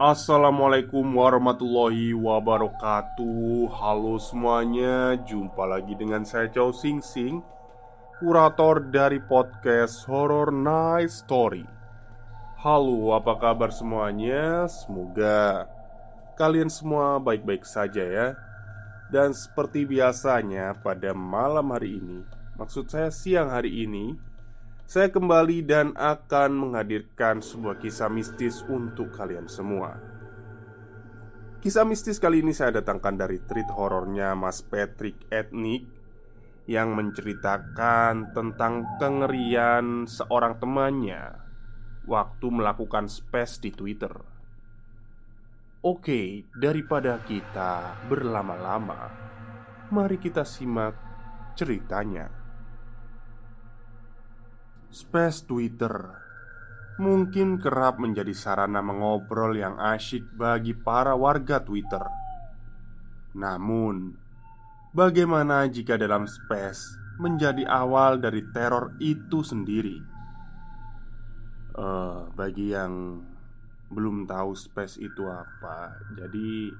Assalamualaikum warahmatullahi wabarakatuh. Halo semuanya Jumpa lagi dengan saya Chow Sing Sing Kurator dari podcast Horror Night Story. Halo apa kabar semuanya? Semoga Kalian semua baik-baik saja ya. Dan seperti biasanya pada malam hari ini Maksud saya siang hari ini saya kembali dan akan menghadirkan sebuah kisah mistis untuk kalian semua. Kisah mistis kali ini saya datangkan dari treat horornya Mas Patrick Etnik yang menceritakan tentang kengerian seorang temannya waktu melakukan space di Twitter. Oke, daripada kita berlama-lama, mari kita simak ceritanya. Space Twitter mungkin kerap menjadi sarana mengobrol yang asyik bagi para warga Twitter. Namun, bagaimana jika dalam space menjadi awal dari teror itu sendiri? Uh, bagi yang belum tahu space itu apa, jadi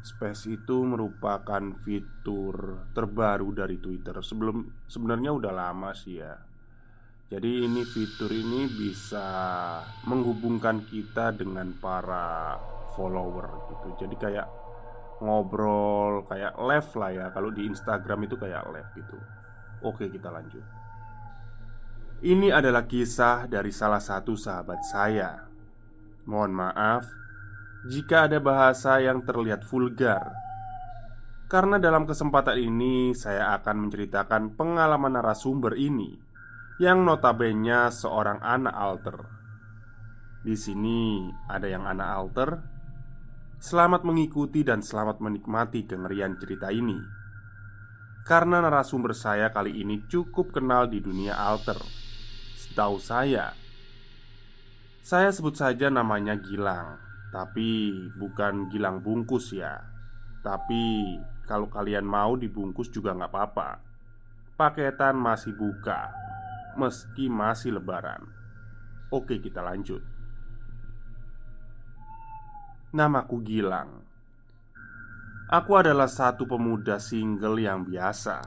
space itu merupakan fitur terbaru dari Twitter. Sebelum sebenarnya udah lama sih ya jadi ini fitur ini bisa menghubungkan kita dengan para follower gitu. Jadi kayak ngobrol, kayak live lah ya. Kalau di Instagram itu kayak live gitu. Oke, kita lanjut. Ini adalah kisah dari salah satu sahabat saya. Mohon maaf jika ada bahasa yang terlihat vulgar. Karena dalam kesempatan ini saya akan menceritakan pengalaman narasumber ini yang notabene seorang anak alter. Di sini ada yang anak alter. Selamat mengikuti dan selamat menikmati kengerian cerita ini. Karena narasumber saya kali ini cukup kenal di dunia alter. Setahu saya, saya sebut saja namanya Gilang, tapi bukan Gilang bungkus ya. Tapi kalau kalian mau dibungkus juga nggak apa-apa. Paketan masih buka meski masih lebaran. Oke, kita lanjut. Namaku Gilang. Aku adalah satu pemuda single yang biasa.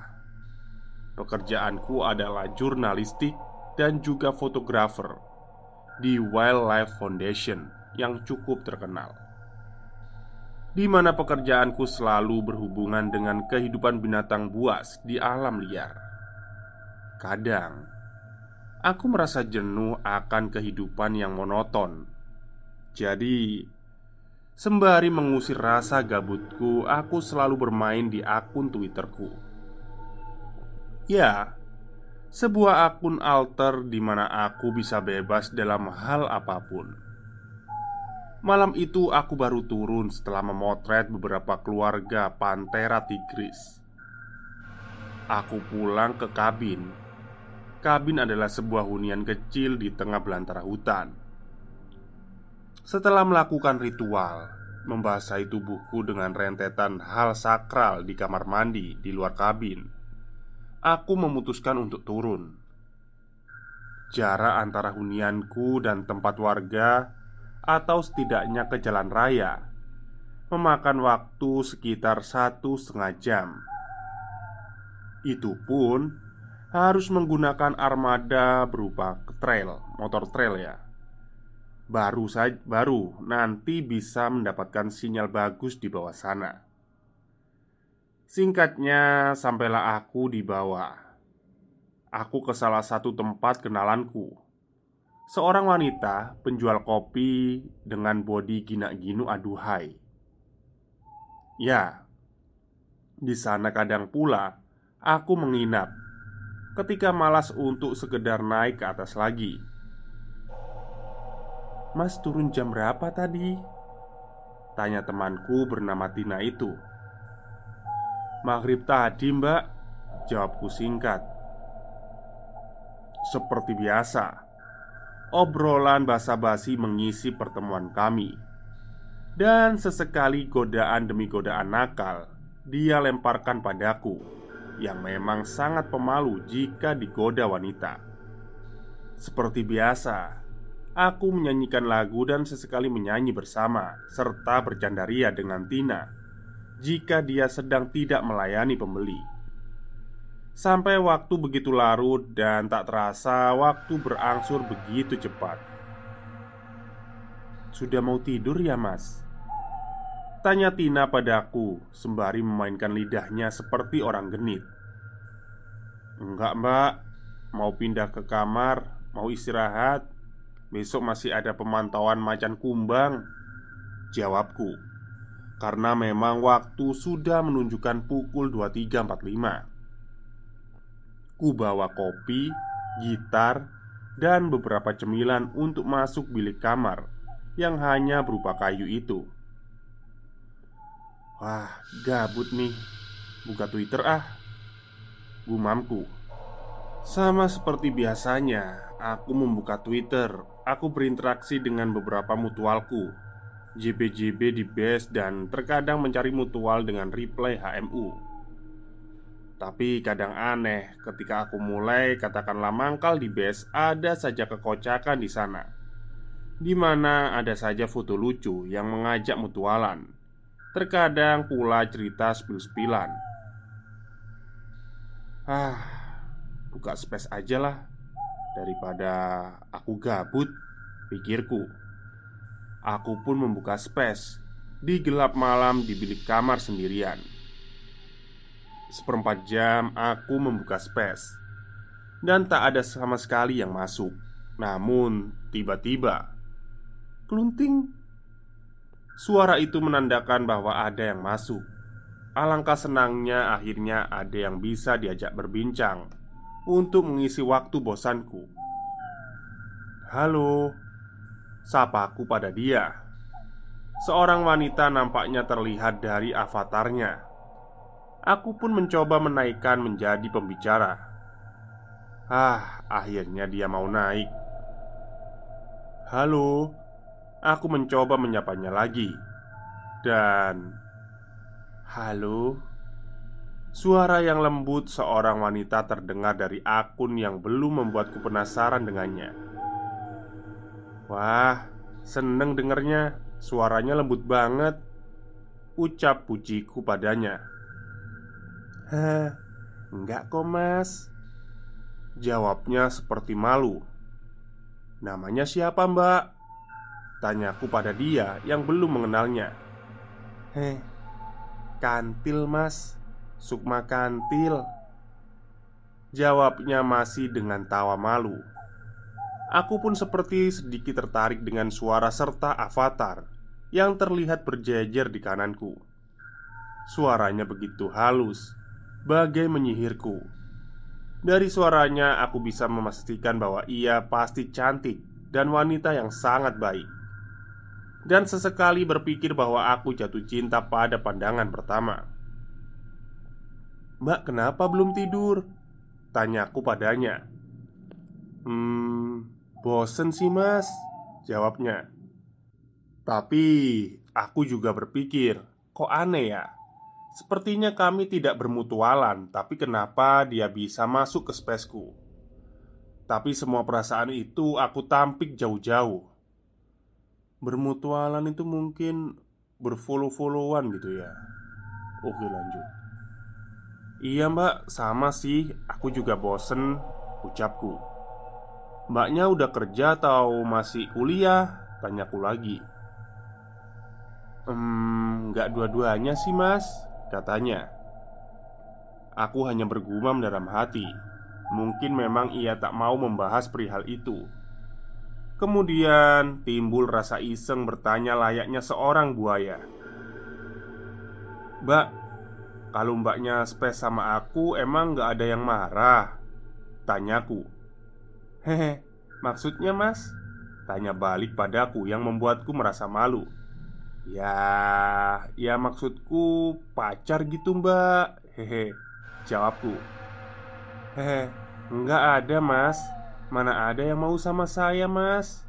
Pekerjaanku adalah jurnalistik dan juga fotografer di Wildlife Foundation yang cukup terkenal. Di mana pekerjaanku selalu berhubungan dengan kehidupan binatang buas di alam liar. Kadang Aku merasa jenuh akan kehidupan yang monoton. Jadi, sembari mengusir rasa gabutku, aku selalu bermain di akun Twitterku. Ya, sebuah akun alter di mana aku bisa bebas dalam hal apa pun. Malam itu aku baru turun setelah memotret beberapa keluarga Pantera Tigris. Aku pulang ke kabin Kabin adalah sebuah hunian kecil di tengah belantara hutan. Setelah melakukan ritual, membasahi tubuhku dengan rentetan hal sakral di kamar mandi di luar kabin, aku memutuskan untuk turun. Jarak antara hunianku dan tempat warga, atau setidaknya ke jalan raya, memakan waktu sekitar satu setengah jam. Itu pun harus menggunakan armada berupa trail, motor trail ya. Baru saja baru nanti bisa mendapatkan sinyal bagus di bawah sana. Singkatnya, sampailah aku di bawah. Aku ke salah satu tempat kenalanku. Seorang wanita penjual kopi dengan bodi ginak-ginu aduhai. Ya, di sana kadang pula aku menginap ketika malas untuk sekedar naik ke atas lagi. "Mas turun jam berapa tadi?" tanya temanku bernama Tina itu. "Maghrib tadi, Mbak," jawabku singkat. Seperti biasa, obrolan basa-basi mengisi pertemuan kami. Dan sesekali godaan demi godaan nakal Dia lemparkan padaku Yang memang sangat pemalu jika digoda wanita. Seperti biasa Aku menyanyikan lagu dan sesekali menyanyi bersama Serta bercandaria dengan Tina Jika dia sedang tidak melayani pembeli. Sampai waktu begitu larut dan tak terasa waktu berangsur begitu cepat. Sudah mau tidur ya mas? Tanya Tina padaku sembari memainkan lidahnya seperti orang genit. Enggak mbak. Mau pindah ke kamar Mau istirahat. Besok masih ada pemantauan macan kumbang. Jawabku. Karena memang waktu sudah menunjukkan pukul 23.45 Ku bawa kopi, gitar, dan beberapa cemilan untuk masuk bilik kamar Yang hanya berupa kayu itu Wah, gabut nih. Buka Twitter ah. Gumamku Sama seperti biasanya Aku membuka Twitter. Aku berinteraksi dengan beberapa mutualku. JB-JB di base dan terkadang mencari mutual dengan reply HMU Tapi kadang aneh ketika aku mulai katakanlah mangkal di base Ada saja kekocakan di sana. Di mana ada saja foto lucu yang mengajak mutualan Terkadang pula cerita spil-spilan Ah, buka space aja lah. Daripada aku gabut Pikirku. Aku pun membuka space Di gelap malam di bilik kamar sendirian. Seperempat jam aku membuka space. Dan tak ada sama sekali yang masuk. Namun tiba-tiba Kelunting Suara itu menandakan bahwa ada yang masuk. Alangkah senangnya akhirnya ada yang bisa diajak berbincang untuk mengisi waktu bosanku. Halo, sapaku pada dia. Seorang wanita nampaknya terlihat dari avatarnya. Aku pun mencoba menaikkan menjadi pembicara. Ah, akhirnya dia mau naik. Halo, Aku mencoba menyapanya lagi. Dan Halo Suara yang lembut seorang wanita terdengar dari akun yang belum membuatku penasaran dengannya. Wah, seneng dengernya. Suaranya lembut banget Ucap pujiku padanya. Hah, enggak kok mas Jawabnya seperti malu. Namanya siapa mbak? Tanyaku pada dia yang belum mengenalnya. Heh, kantil mas. Sukma kantil. Jawabnya masih dengan tawa malu. Aku pun seperti sedikit tertarik dengan suara serta avatar Yang terlihat berjejer di kananku. Suaranya begitu halus Bagai menyihirku. Dari suaranya aku bisa memastikan bahwa ia pasti cantik Dan wanita yang sangat baik dan sesekali berpikir bahwa aku jatuh cinta pada pandangan pertama. "Mbak, kenapa belum tidur?" tanyaku padanya. "Hmm, bosen sih, Mas," jawabnya. Tapi aku juga berpikir, kok aneh ya? Sepertinya kami tidak bermutualan, tapi kenapa dia bisa masuk ke spesku? Tapi semua perasaan itu aku tampik jauh-jauh Bermutualan itu mungkin berfollow-followan gitu ya. Oke lanjut. Iya mbak, sama sih. Aku juga bosen Ucapku. Mbaknya udah kerja atau masih kuliah? Tanyaku lagi. Hmm, nggak dua-duanya sih mas Katanya. Aku hanya bergumam dalam hati. Mungkin memang ia tak mau membahas perihal itu Kemudian timbul rasa iseng bertanya layaknya seorang buaya. Mbak, kalau mbaknya space sama aku emang nggak ada yang marah? Tanyaku. Hehe, maksudnya mas? Tanya balik padaku yang membuatku merasa malu. Ya, ya maksudku pacar gitu mbak. Hehe, jawabku. Hehe, enggak ada mas Mana ada yang mau sama saya mas?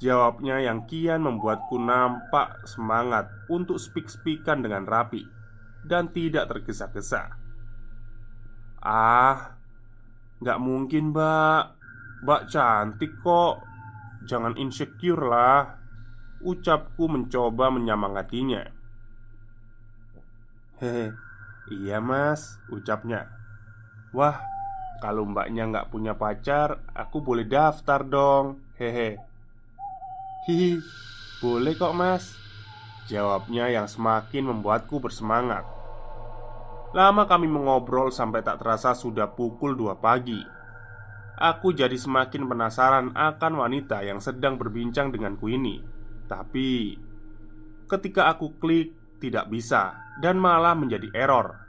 Jawabnya yang kian membuatku nampak semangat untuk speak-speakan dengan rapi Dan tidak tergesa-gesa. Ah, nggak mungkin mbak. Mbak cantik kok. Jangan insecure lah. Ucapku mencoba menyemangatinya Hehe, iya mas, ucapnya. Wah, kalau mbaknya nggak punya pacar, aku boleh daftar dong. Hehe. Hihi, boleh kok mas. Jawabnya yang semakin membuatku bersemangat. Lama kami mengobrol sampai tak terasa sudah pukul 2 pagi. Aku jadi semakin penasaran akan wanita yang sedang berbincang denganku ini. Tapi ketika aku klik tidak bisa dan malah menjadi error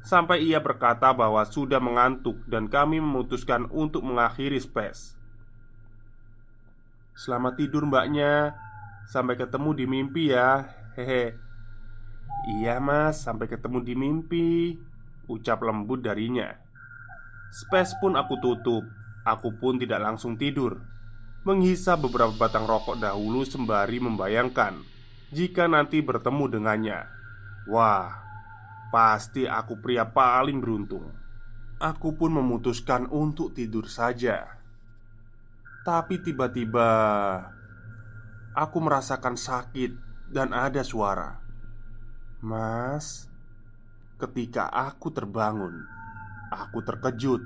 Sampai ia berkata bahwa sudah mengantuk dan kami memutuskan untuk mengakhiri space Selamat tidur mbaknya. Sampai ketemu di mimpi ya. Hehe. Iya mas, sampai ketemu di mimpi Ucap lembut darinya. Space pun aku tutup. Aku pun tidak langsung tidur. Menghisap beberapa batang rokok dahulu sembari membayangkan Jika nanti bertemu dengannya. Wah, pasti aku pria paling beruntung. Aku pun memutuskan untuk tidur saja. Tapi tiba-tiba Aku merasakan sakit dan ada suara. Mas Ketika aku terbangun Aku terkejut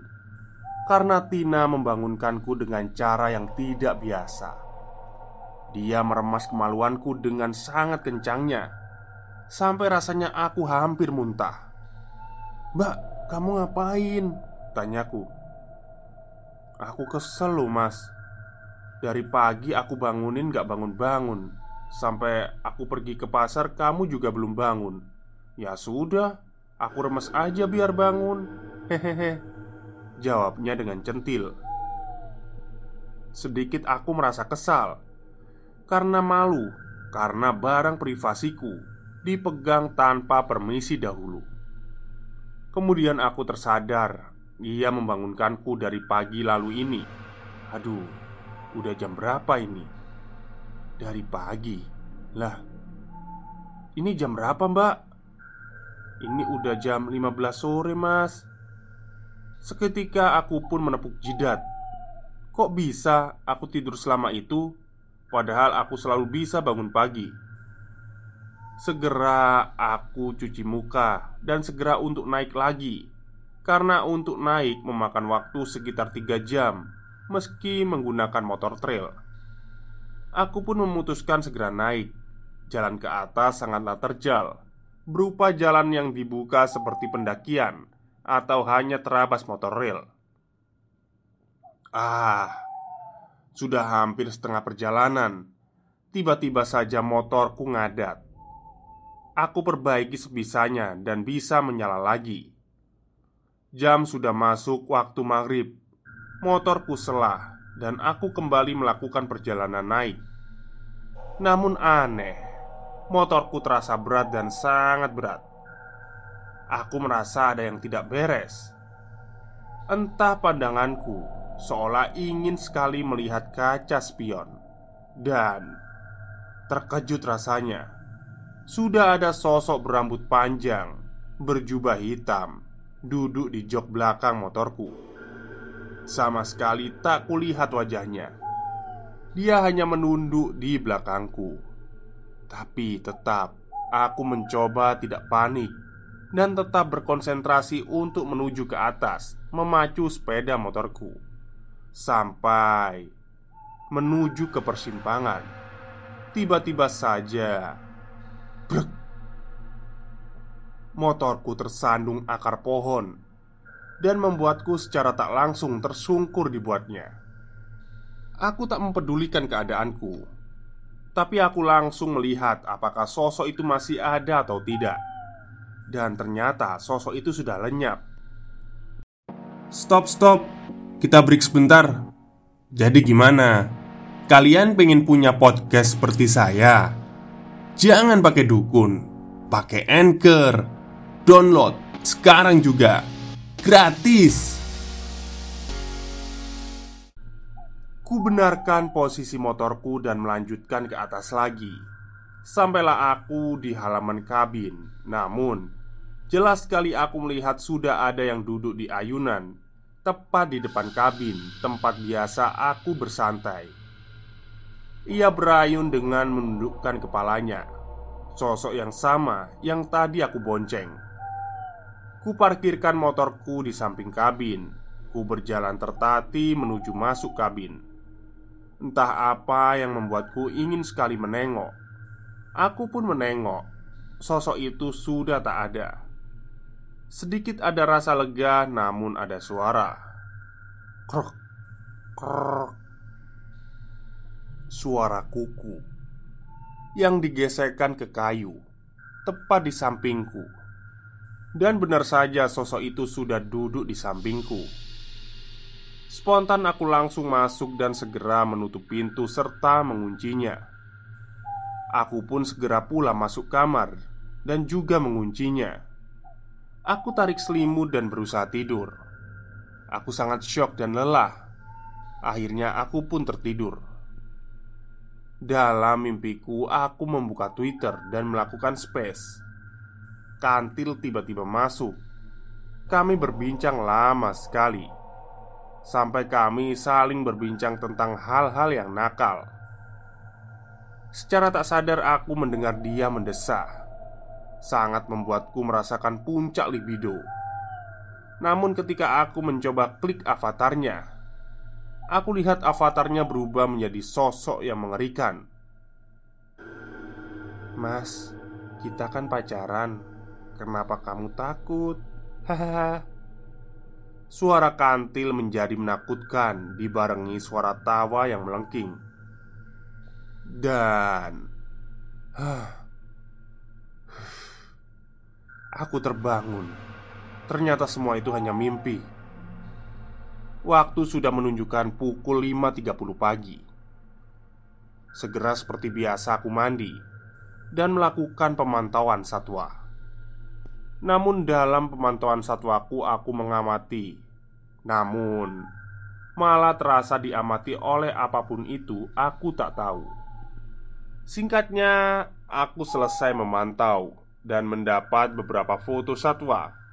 karena Tina membangunkanku dengan cara yang tidak biasa. Dia meremas kemaluanku dengan sangat kencangnya, sampai rasanya aku hampir muntah. "Mbak, kamu ngapain?" tanyaku. "Aku kesel loh, Mas. Dari pagi aku bangunin gak bangun-bangun, sampai aku pergi ke pasar, kamu juga belum bangun. Ya sudah, aku remes aja biar bangun." Hehehe. Jawabnya dengan centil Sedikit aku merasa kesal Karena malu Karena barang privasiku Dipegang tanpa permisi dahulu. Kemudian aku tersadar Ia membangunkanku dari pagi lalu ini. Aduh, udah jam berapa ini? Dari pagi? Lah, ini jam berapa mbak? Ini udah jam 15 sore mas. Seketika aku pun menepuk jidat. Kok bisa aku tidur selama itu Padahal aku selalu bisa bangun pagi Segera aku cuci muka Dan segera untuk naik lagi Karena untuk naik memakan waktu sekitar 3 jam Meski menggunakan motor trail Aku pun memutuskan segera naik Jalan ke atas sangatlah terjal Berupa jalan yang dibuka seperti pendakian atau hanya terabas motor rel. Ah, sudah hampir setengah perjalanan. Tiba-tiba saja motorku ngadat. Aku perbaiki sebisanya dan bisa menyala lagi. Jam sudah masuk waktu maghrib. Motorku selah dan aku kembali melakukan perjalanan naik. Namun aneh, motorku terasa berat dan sangat berat. Aku merasa ada yang tidak beres. Entah pandanganku seolah ingin sekali melihat kaca spion, dan terkejut rasanya. Sudah ada sosok berambut panjang, berjubah hitam, duduk di jok belakang motorku. Sama sekali tak kulihat wajahnya. Dia hanya menunduk di belakangku, tapi tetap aku mencoba tidak panik dan tetap berkonsentrasi untuk menuju ke atas, memacu sepeda motorku sampai menuju ke persimpangan. Tiba-tiba saja, brek, motorku tersandung akar pohon dan membuatku secara tak langsung tersungkur dibuatnya. Aku tak mempedulikan keadaanku, tapi aku langsung melihat apakah sosok itu masih ada atau tidak. Dan ternyata sosok itu sudah lenyap Stop stop Kita break sebentar Jadi gimana? Kalian pengen punya podcast seperti saya? Jangan pakai dukun Pakai Anchor. Download sekarang juga Gratis. Ku benarkan posisi motorku dan melanjutkan ke atas lagi. Sampailah aku di halaman kabin Namun Jelas sekali aku melihat sudah ada yang duduk di ayunan Tepat di depan kabin Tempat biasa aku bersantai Ia berayun dengan menundukkan kepalanya. Sosok yang sama yang tadi aku bonceng. Ku parkirkan motorku di samping kabin. Ku berjalan tertati menuju masuk kabin. Entah apa yang membuatku ingin sekali menengok. Aku pun menengok. Sosok itu sudah tak ada. Sedikit ada rasa lega, namun ada suara. Krok, krok, suara kuku yang digesekkan ke kayu tepat di sampingku. Dan benar saja, sosok itu sudah duduk di sampingku. Spontan aku langsung masuk dan segera menutup pintu serta menguncinya. Aku pun segera pula masuk kamar dan juga menguncinya. Aku tarik selimut dan berusaha tidur. Aku sangat syok dan lelah. Akhirnya aku pun tertidur. Dalam mimpiku, aku membuka Twitter dan melakukan space. Kantil tiba-tiba masuk. Kami berbincang lama sekali, sampai kami saling berbincang tentang hal-hal yang nakal. Secara tak sadar aku mendengar dia mendesah Sangat membuatku merasakan puncak libido Namun ketika aku mencoba klik avatarnya Aku lihat avatarnya berubah menjadi sosok yang mengerikan. Mas, kita kan pacaran. Kenapa kamu takut? Hahaha. Suara kantil menjadi menakutkan Dibarengi suara tawa yang melengking. Dan Aku terbangun. Ternyata semua itu hanya mimpi Waktu sudah menunjukkan pukul 5.30 pagi. Segera seperti biasa aku mandi Dan melakukan pemantauan satwa. Namun dalam pemantauan satwaku aku mengamati Namun Malah terasa diamati oleh apa pun itu Aku tak tahu. Singkatnya, aku selesai memantau dan mendapat beberapa foto satwa.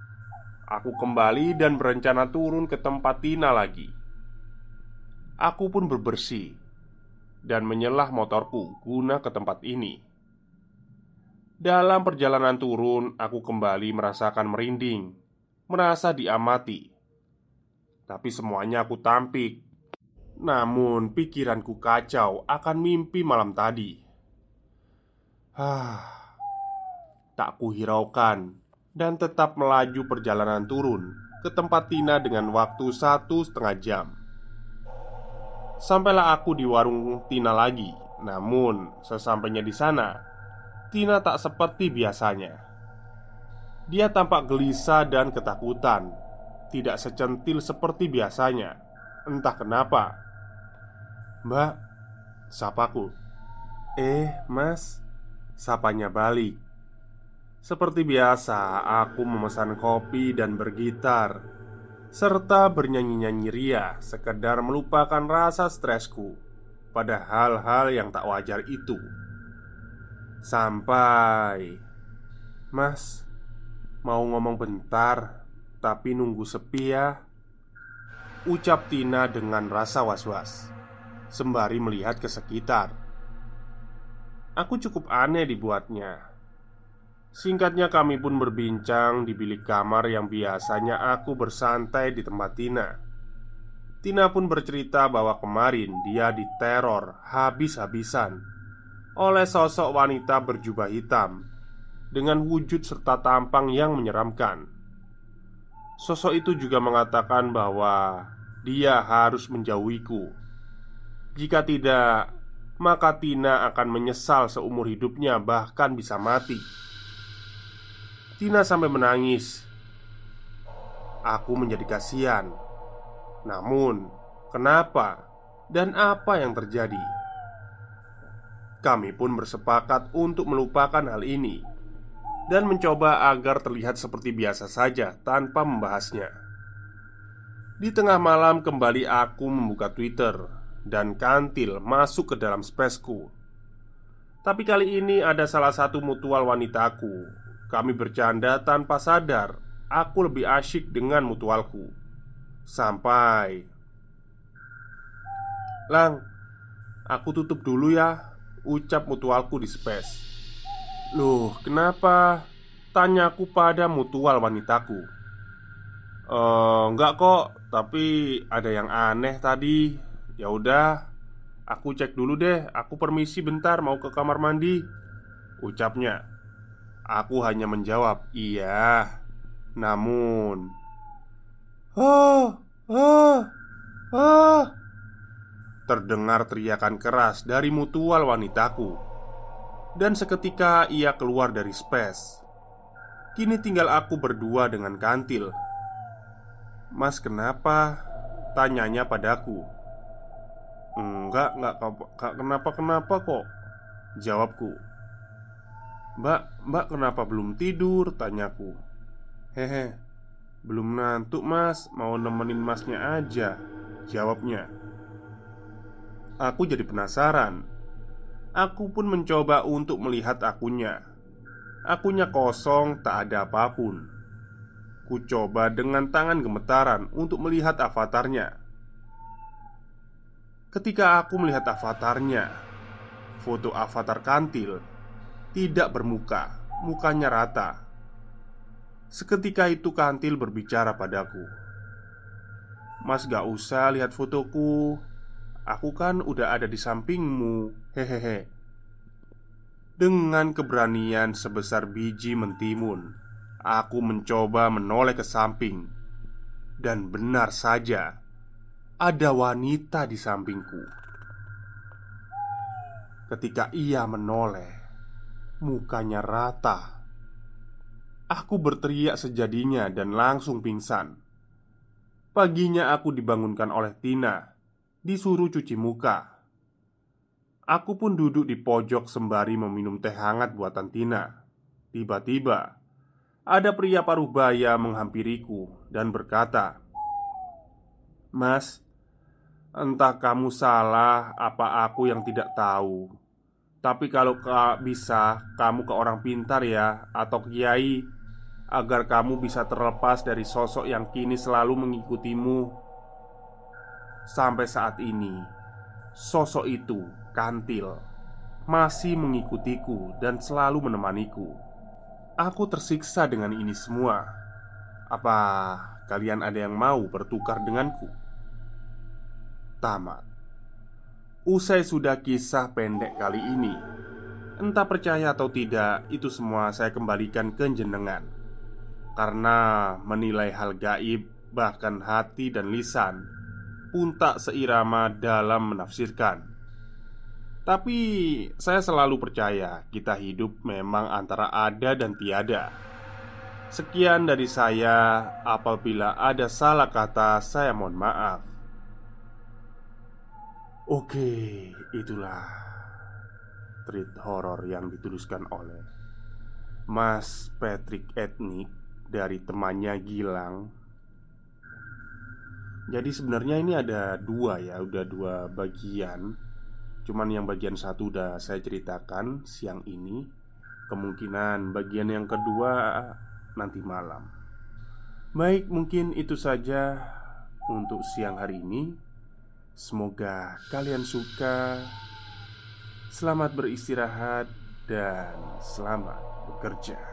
Aku kembali dan berencana turun ke tempat Tina lagi. Aku pun berbersih dan menyelah motorku guna ke tempat ini. Dalam perjalanan turun, aku kembali merasakan merinding, merasa diamati. Tapi semuanya aku tampik. Namun pikiranku kacau akan mimpi malam tadi. Ah, tak kuhiraukan dan tetap melaju perjalanan turun ke tempat Tina dengan waktu satu setengah jam. Sampailah aku di warung Tina lagi. Namun, sesampainya di sana, Tina tak seperti biasanya. Dia tampak gelisah dan ketakutan, tidak secentil seperti biasanya. Entah kenapa. "Mbak," sapaku. "Eh, Mas, Sapanya balik Seperti biasa, aku memesan kopi dan bergitar Serta bernyanyi-nyanyi ria Sekedar melupakan rasa stresku Pada hal-hal yang tak wajar itu. Sampai. Mas Mau ngomong bentar Tapi nunggu sepi ya. Ucap Tina dengan rasa was-was Sembari melihat ke sekitar. Aku cukup aneh dibuatnya Singkatnya kami pun berbincang di bilik kamar yang biasanya aku bersantai di tempat Tina. Tina pun bercerita bahwa kemarin dia diteror habis-habisan Oleh sosok wanita berjubah hitam Dengan wujud serta tampang yang menyeramkan. Sosok itu juga mengatakan bahwa dia harus menjauhiku. Jika tidak, maka Tina akan menyesal seumur hidupnya bahkan bisa mati Tina sampai menangis. Aku menjadi kasihan. Namun, kenapa dan apa yang terjadi? Kami pun bersepakat untuk melupakan hal ini dan mencoba agar terlihat seperti biasa saja tanpa membahasnya. Di tengah malam kembali aku membuka Twitter dan kantil masuk ke dalam spesku. Tapi kali ini ada salah satu mutual wanitaku kami bercanda tanpa sadar. Aku lebih asyik dengan mutualku. Sampai. Lang Aku tutup dulu ya Ucap mutualku di space. Loh kenapa? Tanyaku pada mutual wanitaku. Eh enggak kok Tapi ada yang aneh tadi. Ya udah Aku cek dulu deh. Aku permisi bentar mau ke kamar mandi. Ucapnya Aku hanya menjawab, "Iya." Namun, "Ah, ah, ah!" Terdengar teriakan keras dari mutual wanitaku, dan seketika ia keluar dari space. Kini tinggal aku berdua dengan kantil. "Mas, kenapa?" tanyanya padaku. "Enggak, enggak, enggak kenapa-kenapa kok," jawabku. Mbak, mbak kenapa belum tidur? Tanyaku Hehe Belum ngantuk mas. Mau nemenin masnya aja Jawabnya. Aku jadi penasaran. Aku pun mencoba untuk melihat akunnya Akunnya kosong tak ada apa pun. Ku coba dengan tangan gemetaran untuk melihat avatarnya. Ketika aku melihat avatarnya Foto avatar kantil tidak bermuka, mukanya rata. Seketika itu kantil berbicara padaku. Mas gak usah lihat fotoku. Aku kan udah ada di sampingmu. Hehehe. Dengan keberanian sebesar biji mentimun Aku mencoba menoleh ke samping. Dan benar saja Ada wanita di sampingku. Ketika ia menoleh Mukanya rata. Aku berteriak sejadinya dan langsung pingsan. Paginya aku dibangunkan oleh Tina Disuruh cuci muka. Aku pun duduk di pojok sembari meminum teh hangat buatan Tina. Tiba-tiba Ada pria paruh baya menghampiriku dan berkata Mas, entah kamu salah apa aku yang tidak tahu tapi kalau bisa kamu ke orang pintar ya Atau kiai Agar kamu bisa terlepas dari sosok yang kini selalu mengikutimu Sampai saat ini. Sosok itu, Kantil Masih mengikutiku dan selalu menemaniku. Aku tersiksa dengan ini semua. Apa kalian ada yang mau bertukar denganku? Tamat Usai sudah kisah pendek kali ini. Entah percaya atau tidak Itu semua saya kembalikan ke jenengan. Karena menilai hal gaib Bahkan hati dan lisan Pun tak seirama dalam menafsirkan. Tapi saya selalu percaya Kita hidup memang antara ada dan tiada. Sekian dari saya Apabila ada salah kata Saya mohon maaf Oke, itulah treat horror yang dituliskan oleh Mas Patrick Etnik dari temannya Gilang. Jadi sebenarnya ini ada dua ya, udah dua bagian. Cuman yang bagian satu udah saya ceritakan siang ini. Kemungkinan bagian yang kedua nanti malam. Baik, mungkin itu saja untuk siang hari ini. Semoga kalian suka. Selamat beristirahat dan selamat bekerja.